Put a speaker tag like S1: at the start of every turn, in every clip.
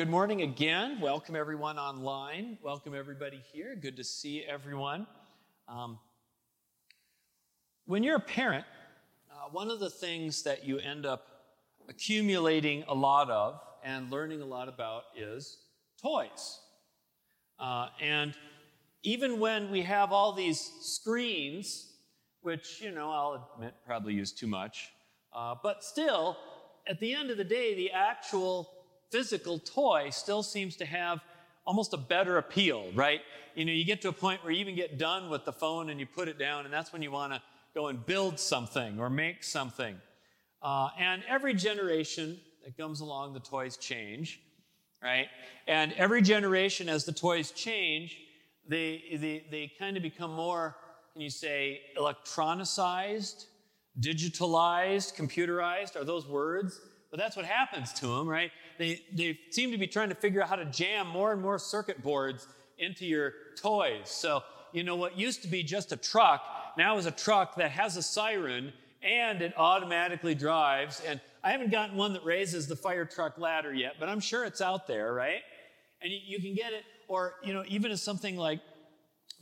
S1: good morning again. Welcome everyone online. Welcome everybody here. Good to see everyone. Um, when you're a parent, uh, one of the things that you end up accumulating a lot of and learning a lot about is toys. Uh, and even when we have all these screens, which, you know, I'll admit probably use too much, uh, but still, at the end of the day, the actual physical toy still seems to have almost a better appeal, right? You know, you get to a point where you even get done with the phone and you put it down, and that's when you want to go and build something or make something. Uh, and every generation that comes along, the toys change, right? And every generation, as the toys change, they, they, they kind of become more, can you say, electronicized, digitalized, computerized? Are those words? But that's what happens to them, right? They, they seem to be trying to figure out how to jam more and more circuit boards into your toys. So, you know, what used to be just a truck now is a truck that has a siren and it automatically drives. And I haven't gotten one that raises the fire truck ladder yet, but I'm sure it's out there, right? And you, you can get it, or, you know, even as something like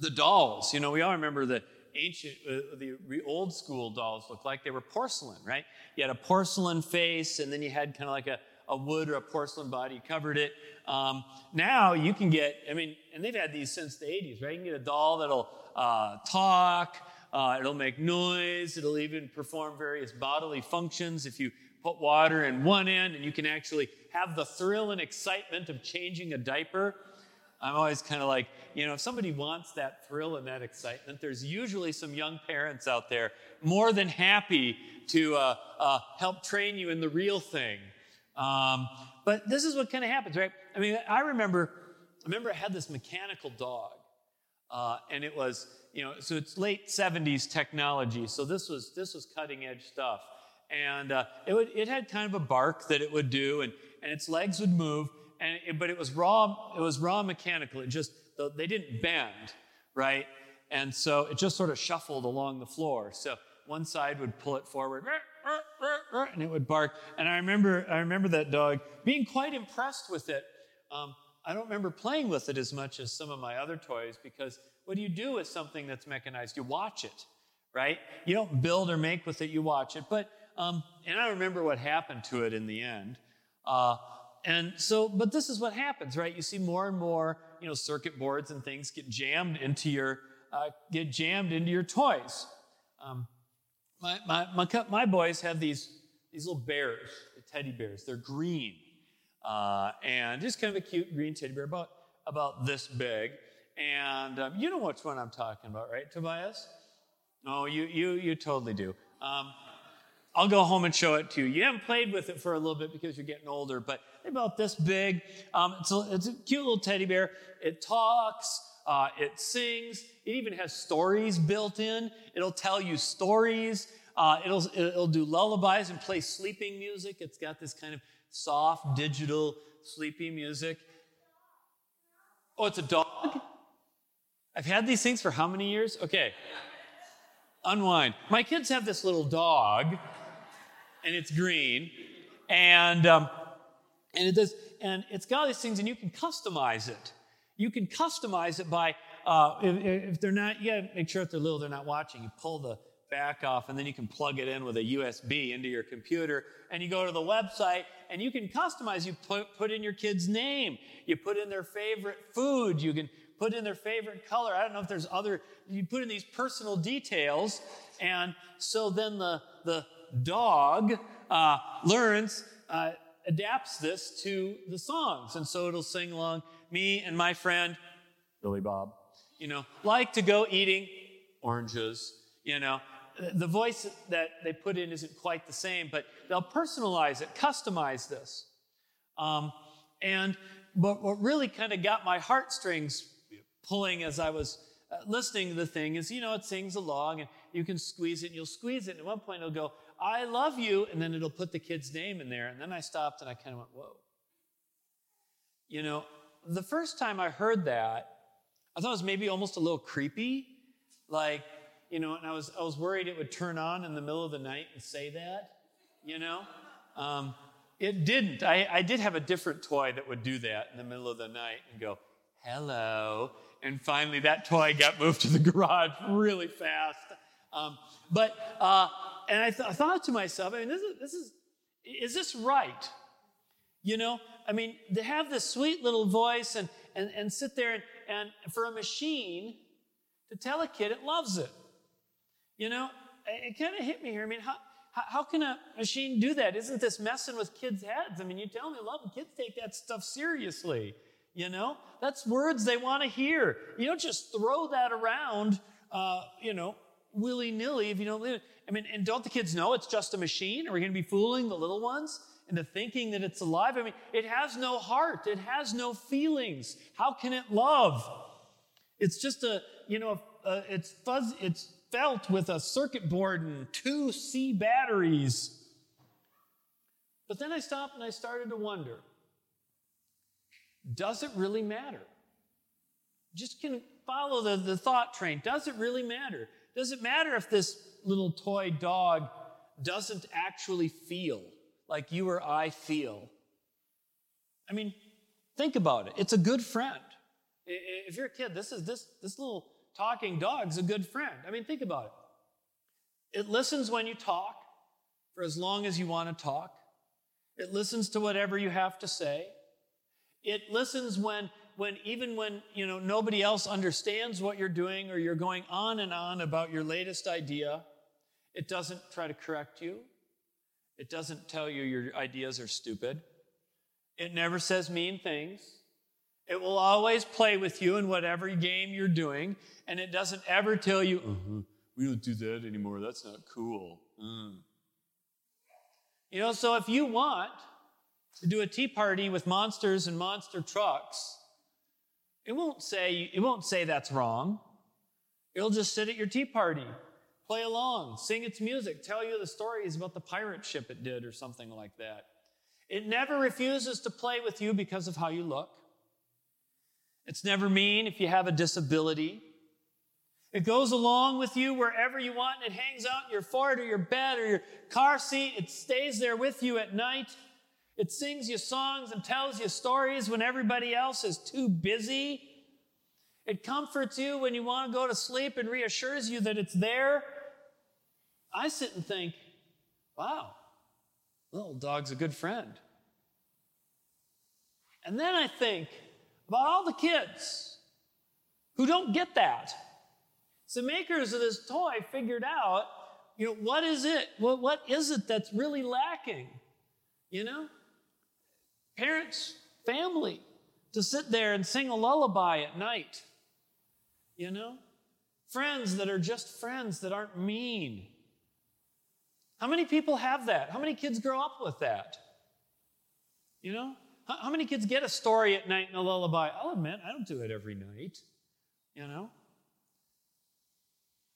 S1: the dolls. You know, we all remember the ancient, uh, the old school dolls looked like they were porcelain, right? You had a porcelain face, and then you had kind of like a, a wood or a porcelain body, covered it. Um, now you can get, I mean, and they've had these since the 80s, right? You can get a doll that'll uh, talk, uh, it'll make noise, it'll even perform various bodily functions if you put water in one end, and you can actually have the thrill and excitement of changing a diaper. I'm always kind of like, you know, if somebody wants that thrill and that excitement, there's usually some young parents out there more than happy to uh, uh, help train you in the real thing. Um, but this is what kind of happens, right? I mean, I remember, I remember I had this mechanical dog, uh, and it was, you know, so it's late 70s technology, so this was this was cutting edge stuff, and uh, it would it had kind of a bark that it would do, and and its legs would move, and it, but it was raw it was raw mechanical. It just they didn't bend, right? And so it just sort of shuffled along the floor. So one side would pull it forward, and it would bark. And I remember I remember that dog being quite impressed with it. Um, I don't remember playing with it as much as some of my other toys because what do you do with something that's mechanized? You watch it, right? You don't build or make with it, you watch it. But um, and I remember what happened to it in the end. Uh, and so, but this is what happens, right? You see more and more, you know, circuit boards and things get jammed into your uh, get jammed into your toys. Um, my, my, my, my, boys have these these little bears, the teddy bears. They're green, uh, and just kind of a cute green teddy bear, about about this big. And um, you know which one I'm talking about, right, Tobias? No, you you you totally do. Um, I'll go home and show it to you. You haven't played with it for a little bit because you're getting older, but about this big. Um, it's, a, it's, a, cute little teddy bear. It talks, uh, it sings, it even has stories built in. It'll tell you stories. Uh, it'll, it'll do lullabies and play sleeping music. It's got this kind of soft, digital, sleepy music. Oh, it's a dog? I've had these things for how many years? Okay. Unwind. My kids have this little dog and it's green. And, um, and it does, and it's got these things, and you can customize it. You can customize it by, uh, if, if, they're not, gotta make sure if they're little, they're not watching. You pull the back off, and then you can plug it in with a USB into your computer, and you go to the website, and you can customize. You put, put in your kid's name, you put in their favorite food, you can put in their favorite color. I don't know if there's other, you put in these personal details, and so then the, the, dog uh, learns, uh, adapts this to the songs. And so it'll sing along. Me and my friend, Billy Bob, you know, like to go eating oranges, you know. The voice that they put in isn't quite the same, but they'll personalize it, customize this. Um, and but what really kind of got my heartstrings pulling as I was uh, listening to the thing is, you know, it sings along and you can squeeze it and you'll squeeze it. And at one point it'll go, I love you, and then it'll put the kid's name in there. And then I stopped and I kind of went, whoa. You know, the first time I heard that, I thought it was maybe almost a little creepy. Like, you know, and I was, I was worried it would turn on in the middle of the night and say that, you know? Um, it didn't. I, I did have a different toy that would do that in the middle of the night and go, hello. And finally, that toy got moved to the garage really fast. Um, but, uh, and I, th- I, thought to myself, I mean, this is, this is, is this right? You know, I mean, to have this sweet little voice and, and, and sit there and, and for a machine to tell a kid it loves it. You know, it, it kind of hit me here. I mean, how, how, can a machine do that? Isn't this messing with kids' heads? I mean, you tell me love, kids take that stuff seriously. You know, that's words they want to hear. You don't just throw that around, uh, you know, willy nilly if you don't. I mean, and don't the kids know it's just a machine? Are we going to be fooling the little ones into thinking that it's alive? I mean, it has no heart, it has no feelings. How can it love? It's just a, you know, uh, it's fuzz, it's felt with a circuit board and two C batteries. But then I stopped and I started to wonder does it really matter? Just can follow the, the thought train. Does it really matter? Does it matter if this little toy dog doesn't actually feel like you or I feel? I mean, think about it. It's a good friend. If you're a kid, this is this this little talking dog's a good friend. I mean, think about it. It listens when you talk for as long as you want to talk. It listens to whatever you have to say. It listens when, when even when you know nobody else understands what you're doing or you're going on and on about your latest idea. It doesn't try to correct you. It doesn't tell you your ideas are stupid. It never says mean things. It will always play with you in whatever game you're doing, and it doesn't ever tell you, uh-huh, we don't do that anymore. That's not cool. Mm. You know, so if you want to do a tea party with monsters and monster trucks, it won't say, it won't say that's wrong. It'll just sit at your tea party, play along, sing its music, tell you the stories about the pirate ship it did or something like that. It never refuses to play with you because of how you look. It's never mean if you have a disability. It goes along with you wherever you want, and it hangs out in your fort or your bed or your car seat. It stays there with you at night. It sings you songs and tells you stories when everybody else is too busy. It comforts you when you want to go to sleep and reassures you that it's there. I sit and think, wow, little dog's a good friend. And then I think about all the kids who don't get that. The makers of this toy figured out, you know, what is it? What, what is it that's really lacking? You know? Parents, family, to sit there and sing a lullaby at night. You know? Friends that are just friends that aren't mean. How many people have that? How many kids grow up with that? You know? How, many kids get a story at night and a lullaby? I'll admit, I don't do it every night. You know?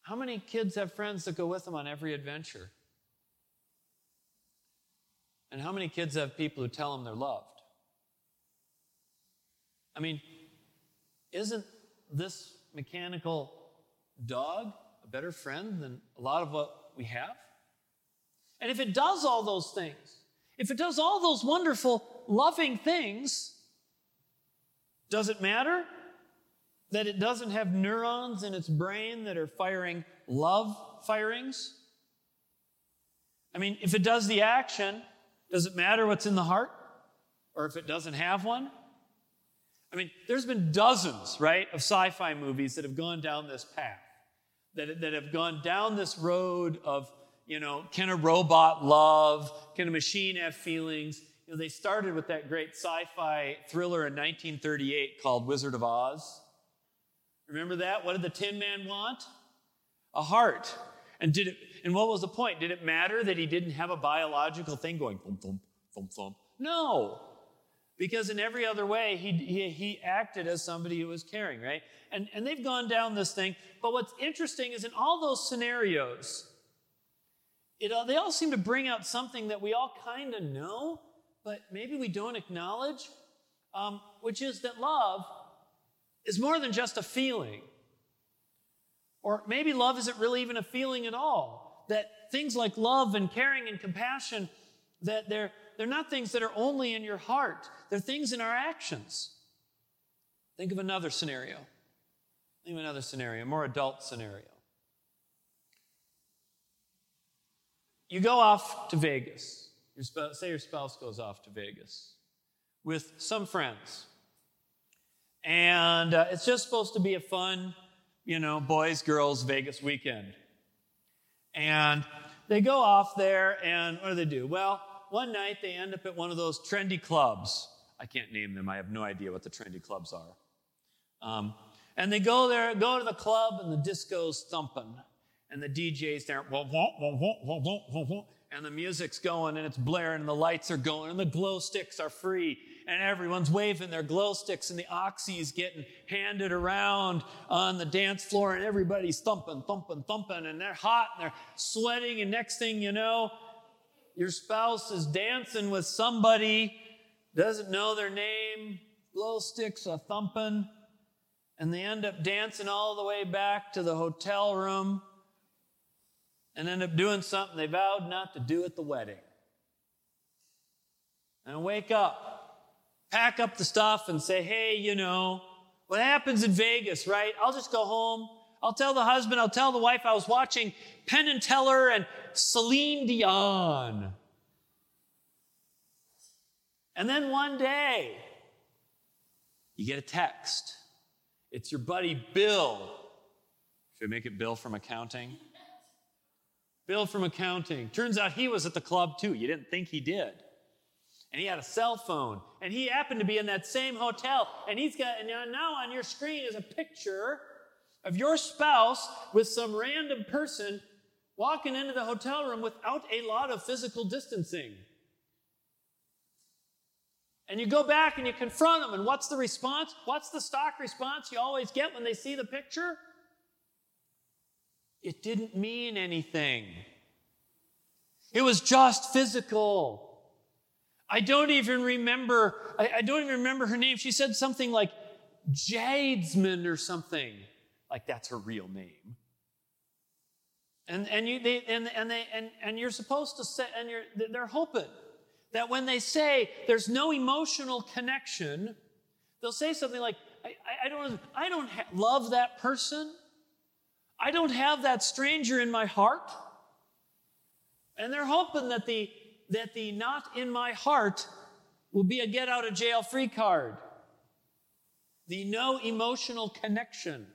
S1: How many kids have friends that go with them on every adventure? And how many kids have people who tell them they're loved? I mean, isn't this mechanical dog a better friend than a lot of what we have? And if it does all those things, if it does all those wonderful, loving things, does it matter that it doesn't have neurons in its brain that are firing love firings? I mean, if it does the action, does it matter what's in the heart? Or if it doesn't have one? I mean, there's been dozens, right, of sci fi movies that have gone down this path, that, that have gone down this road of, you know, can a robot love? Can a machine have feelings? You know, they started with that great sci fi thriller in 1938 called Wizard of Oz. Remember that? What did the Tin Man want? A heart. And did it and what was the point? Did it matter that he didn't have a biological thing going thump thump thump thump? No. Because in every other way, he, he, he acted as somebody who was caring, right? And, and they've gone down this thing. But what's interesting is in all those scenarios, it, they all seem to bring out something that we all kind of know, but maybe we don't acknowledge, um, which is that love is more than just a feeling. Or maybe love isn't really even a feeling at all. That things like love and caring and compassion, that they're, they're not things that are only in your heart, they're things in our actions. Think of another scenario. Think of another scenario, a more adult scenario. You go off to Vegas. Your say your spouse goes off to Vegas with some friends. And uh, it's just supposed to be a fun, you know, boys, girls, Vegas weekend. And they go off there, and what do they do? Well, one night they end up at one of those trendy clubs. I can't name them, I have no idea what the trendy clubs are. Um, and they go there, go to the club, and the disco's thumping. And the DJ's there, and the music's going, and it's blaring, and the lights are going, and the glow sticks are free, and everyone's waving their glow sticks, and the oxy's getting handed around on the dance floor, and everybody's thumping, thumping, thumping, and they're hot, and they're sweating, and next thing you know, your spouse is dancing with somebody, doesn't know their name, glow sticks are thumping, and they end up dancing all the way back to the hotel room and end up doing something they vowed not to do at the wedding. And wake up, pack up the stuff, and say, hey, you know, what happens in Vegas, right? I'll just go home. I'll tell the husband, I'll tell the wife I was watching Penn and Teller and Celine Dion. And then one day, you get a text it's your buddy Bill. Should I make it Bill from accounting? Bill from accounting. Turns out he was at the club too. You didn't think he did. And he had a cell phone. And he happened to be in that same hotel. And he's got, and now on your screen is a picture of your spouse with some random person walking into the hotel room without a lot of physical distancing. And you go back and you confront them, and what's the response? What's the stock response you always get when they see the picture? It didn't mean anything. It was just physical. I don't even remember, I, I don't even remember her name. She said something like Jadesman or something. Like that's her real name. And, and, you, they, and, and, they, and, and you're supposed to say, and you're, they're hoping that when they say there's no emotional connection, they'll say something like, I, I don't, I don't ha- love that person. I don't have that stranger in my heart. And they're hoping that the, that the not in my heart will be a get out of jail free card. The no emotional connection.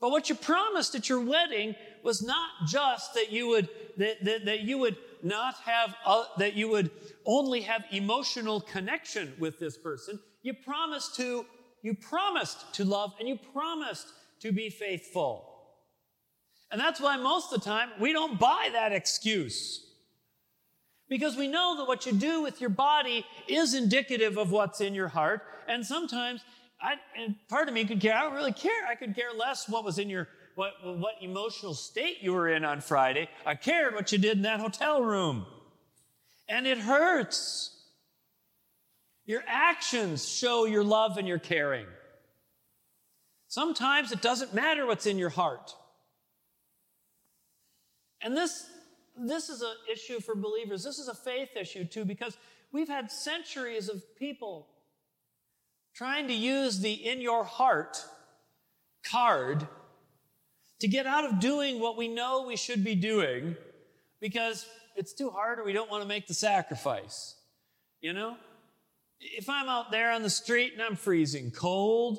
S1: But what you promised at your wedding was not just that you would, that, that, that you would not have, uh, that you would only have emotional connection with this person. You promised to, you promised to love and you promised to be faithful. And that's why most of the time we don't buy that excuse. Because we know that what you do with your body is indicative of what's in your heart. And sometimes, I, and part of me could care, I don't really care. I could care less what was in your what, what emotional state you were in on Friday. I cared what you did in that hotel room. And it hurts. Your actions show your love and your caring. Sometimes it doesn't matter what's in your heart. And this, this is an issue for believers. This is a faith issue too, because we've had centuries of people trying to use the in your heart card to get out of doing what we know we should be doing because it's too hard or we don't want to make the sacrifice. You know? If I'm out there on the street and I'm freezing cold,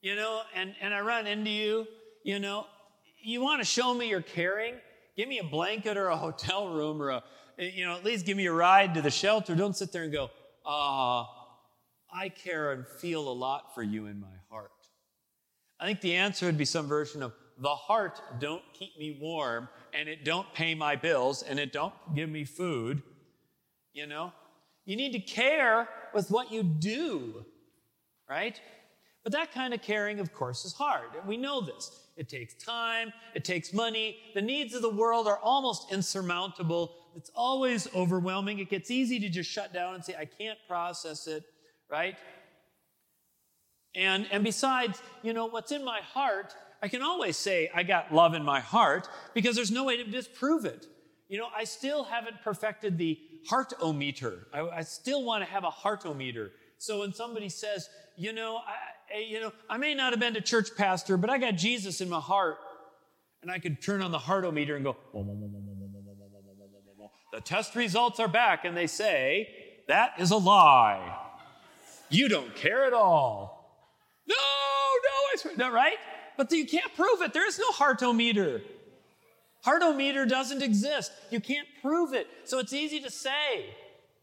S1: you know, and, and I run into you, you know, you want to show me you're caring? Give me a blanket or a hotel room or a, you know, at least give me a ride to the shelter. Don't sit there and go, ah, I care and feel a lot for you in my heart. I think the answer would be some version of, the heart don't keep me warm and it don't pay my bills and it don't give me food you know? You need to care with what you do right? But that kind of caring of course is hard and we know this. It takes time it takes money the needs of the world are almost insurmountable. It's always overwhelming. It gets easy to just shut down and say i can't process it right and and besides you know what's in my heart I can always say I got love in my heart because there's no way to disprove it. You know, I still haven't perfected the heartometer. I, I still want to have a heartometer. So when somebody says, you know, I, you know, I may not have been to church pastor, but I got Jesus in my heart, and I could turn on the heartometer and go, the test results are back, and they say, that is a lie. You don't care at all. No, no, I swear, no, right? But you can't prove it. There is no heartometer. Heartometer doesn't exist. You can't prove it. So it's easy to say.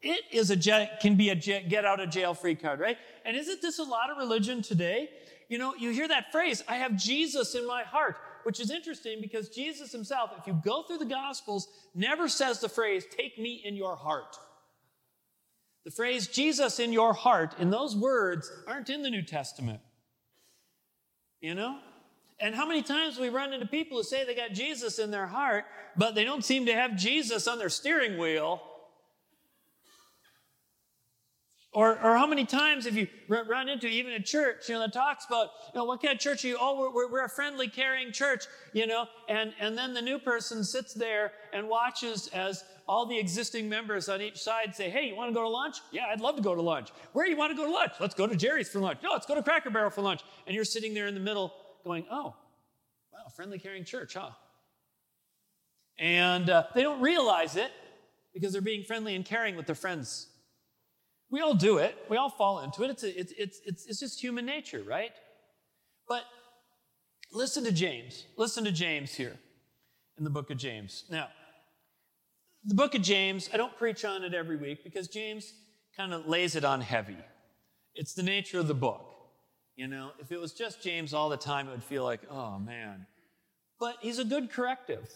S1: It is a can be a get out of jail free card, right? And isn't this a lot of religion today? You know, you hear that phrase, I have Jesus in my heart, which is interesting because Jesus himself, if you go through the Gospels, never says the phrase, take me in your heart. The phrase Jesus in your heart, in those words, aren't in the New Testament. You know? And how many times we run into people who say they got Jesus in their heart, but they don't seem to have Jesus on their steering wheel? Or, or how many times have you run into even a church, you know, that talks about, you know, what kind of church are you? Oh, we're, we're a friendly, caring church, you know, and, and then the new person sits there and watches as all the existing members on each side say, hey, you want to go to lunch? Yeah, I'd love to go to lunch. Where do you want to go to lunch? Let's go to Jerry's for lunch. No, let's go to Cracker Barrel for lunch. And you're sitting there in the middle going, oh, wow, friendly, caring church, huh? And uh, they don't realize it because they're being friendly and caring with their friends. We all do it. We all fall into it. It's, a, it's, it's, it's, it's just human nature, right? But listen to James. Listen to James here in the book of James. Now, the book of James, I don't preach on it every week because James kind of lays it on heavy. It's the nature of the book. You know, if it was just James all the time, it would feel like, oh man. But he's a good corrective.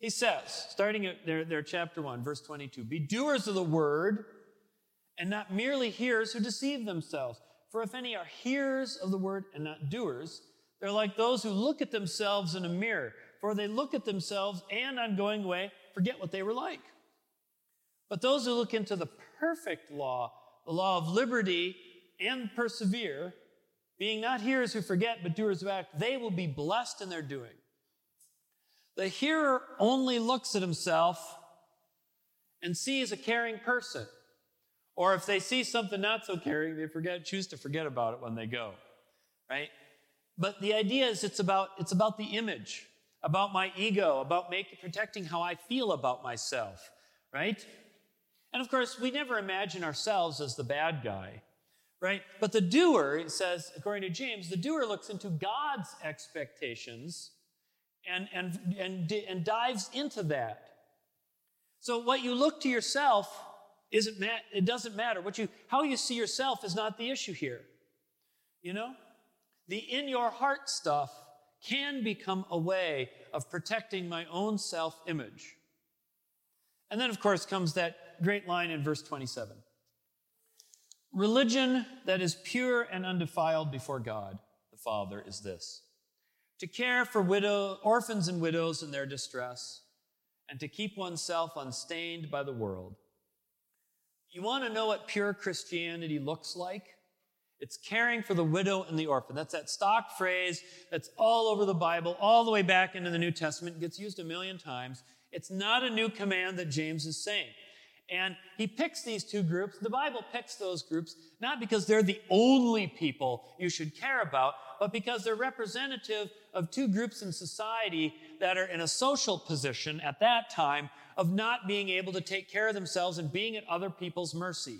S1: He says, starting at their, their chapter 1, verse 22, be doers of the word and not merely hearers who deceive themselves. For if any are hearers of the word and not doers, they're like those who look at themselves in a mirror. For they look at themselves and on going away forget what they were like. But those who look into the perfect law, the law of liberty, and persevere, being not hearers who forget, but doers who act, they will be blessed in their doing. The hearer only looks at himself and sees a caring person. Or if they see something not so caring, they forget, choose to forget about it when they go. Right? But the idea is it's about, it's about the image, about my ego, about make, protecting how I feel about myself, right? And of course, we never imagine ourselves as the bad guy right? But the doer, it says, according to James, the doer looks into God's expectations and, and, and, and dives into that. So what you look to yourself isn't ma- it doesn't matter. What you how you see yourself is not the issue here. You know? The in your heart stuff can become a way of protecting my own self-image. And then of course comes that great line in verse 27. Religion that is pure and undefiled before God the Father is this to care for widow, orphans and widows in their distress, and to keep oneself unstained by the world. You want to know what pure Christianity looks like? It's caring for the widow and the orphan. That's that stock phrase that's all over the Bible, all the way back into the New Testament, gets used a million times. It's not a new command that James is saying. And he picks these two groups. The Bible picks those groups not because they're the only people you should care about, but because they're representative of two groups in society that are in a social position at that time of not being able to take care of themselves and being at other people's mercy.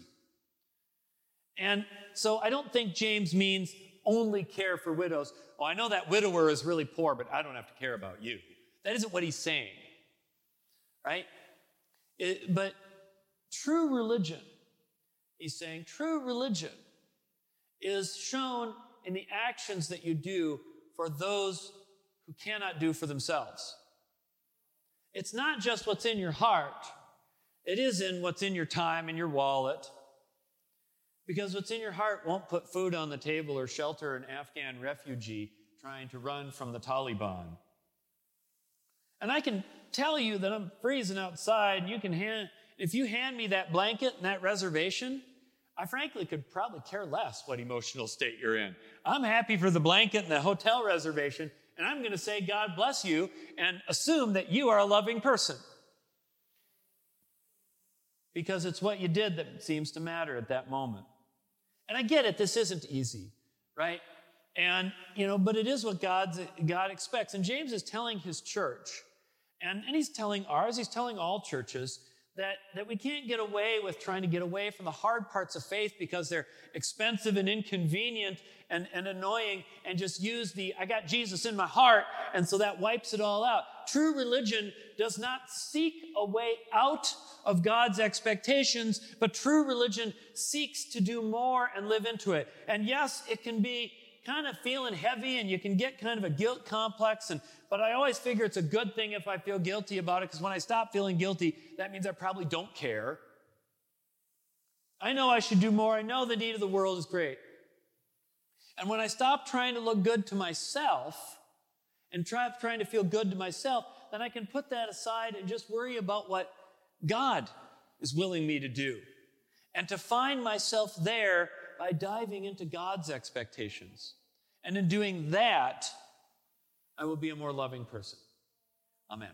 S1: And so I don't think James means only care for widows. Oh, I know that widower is really poor, but I don't have to care about you. That isn't what he's saying, right? It, but True religion, he's saying, true religion is shown in the actions that you do for those who cannot do for themselves. It's not just what's in your heart, it is in what's in your time and your wallet. Because what's in your heart won't put food on the table or shelter an Afghan refugee trying to run from the Taliban. And I can tell you that I'm freezing outside, and you can hand, if you hand me that blanket and that reservation, I frankly could probably care less what emotional state you're in. I'm happy for the blanket and the hotel reservation, and I'm going to say, God bless you, and assume that you are a loving person. because it's what you did that seems to matter at that moment. And I get it, this isn't easy, right? And, you know, but it is what God's, God expects. And James is telling his church, and, and he's telling ours, he's telling all churches, that, that we can't get away with trying to get away from the hard parts of faith because they're expensive and inconvenient and, and annoying and just use the, I got Jesus in my heart, and so that wipes it all out. True religion does not seek a way out of God's expectations, but true religion seeks to do more and live into it. And yes, it can be kind of feeling heavy and you can get kind of a guilt complex and but I always figure it's a good thing if I feel guilty about it because when I stop feeling guilty, that means I probably don't care. I know I should do more. I know the need of the world is great. And when I stop trying to look good to myself and try trying to feel good to myself, then I can put that aside and just worry about what God is willing me to do. And to find myself there by diving into God's expectations. And in doing that, I will be a more loving person. Amen.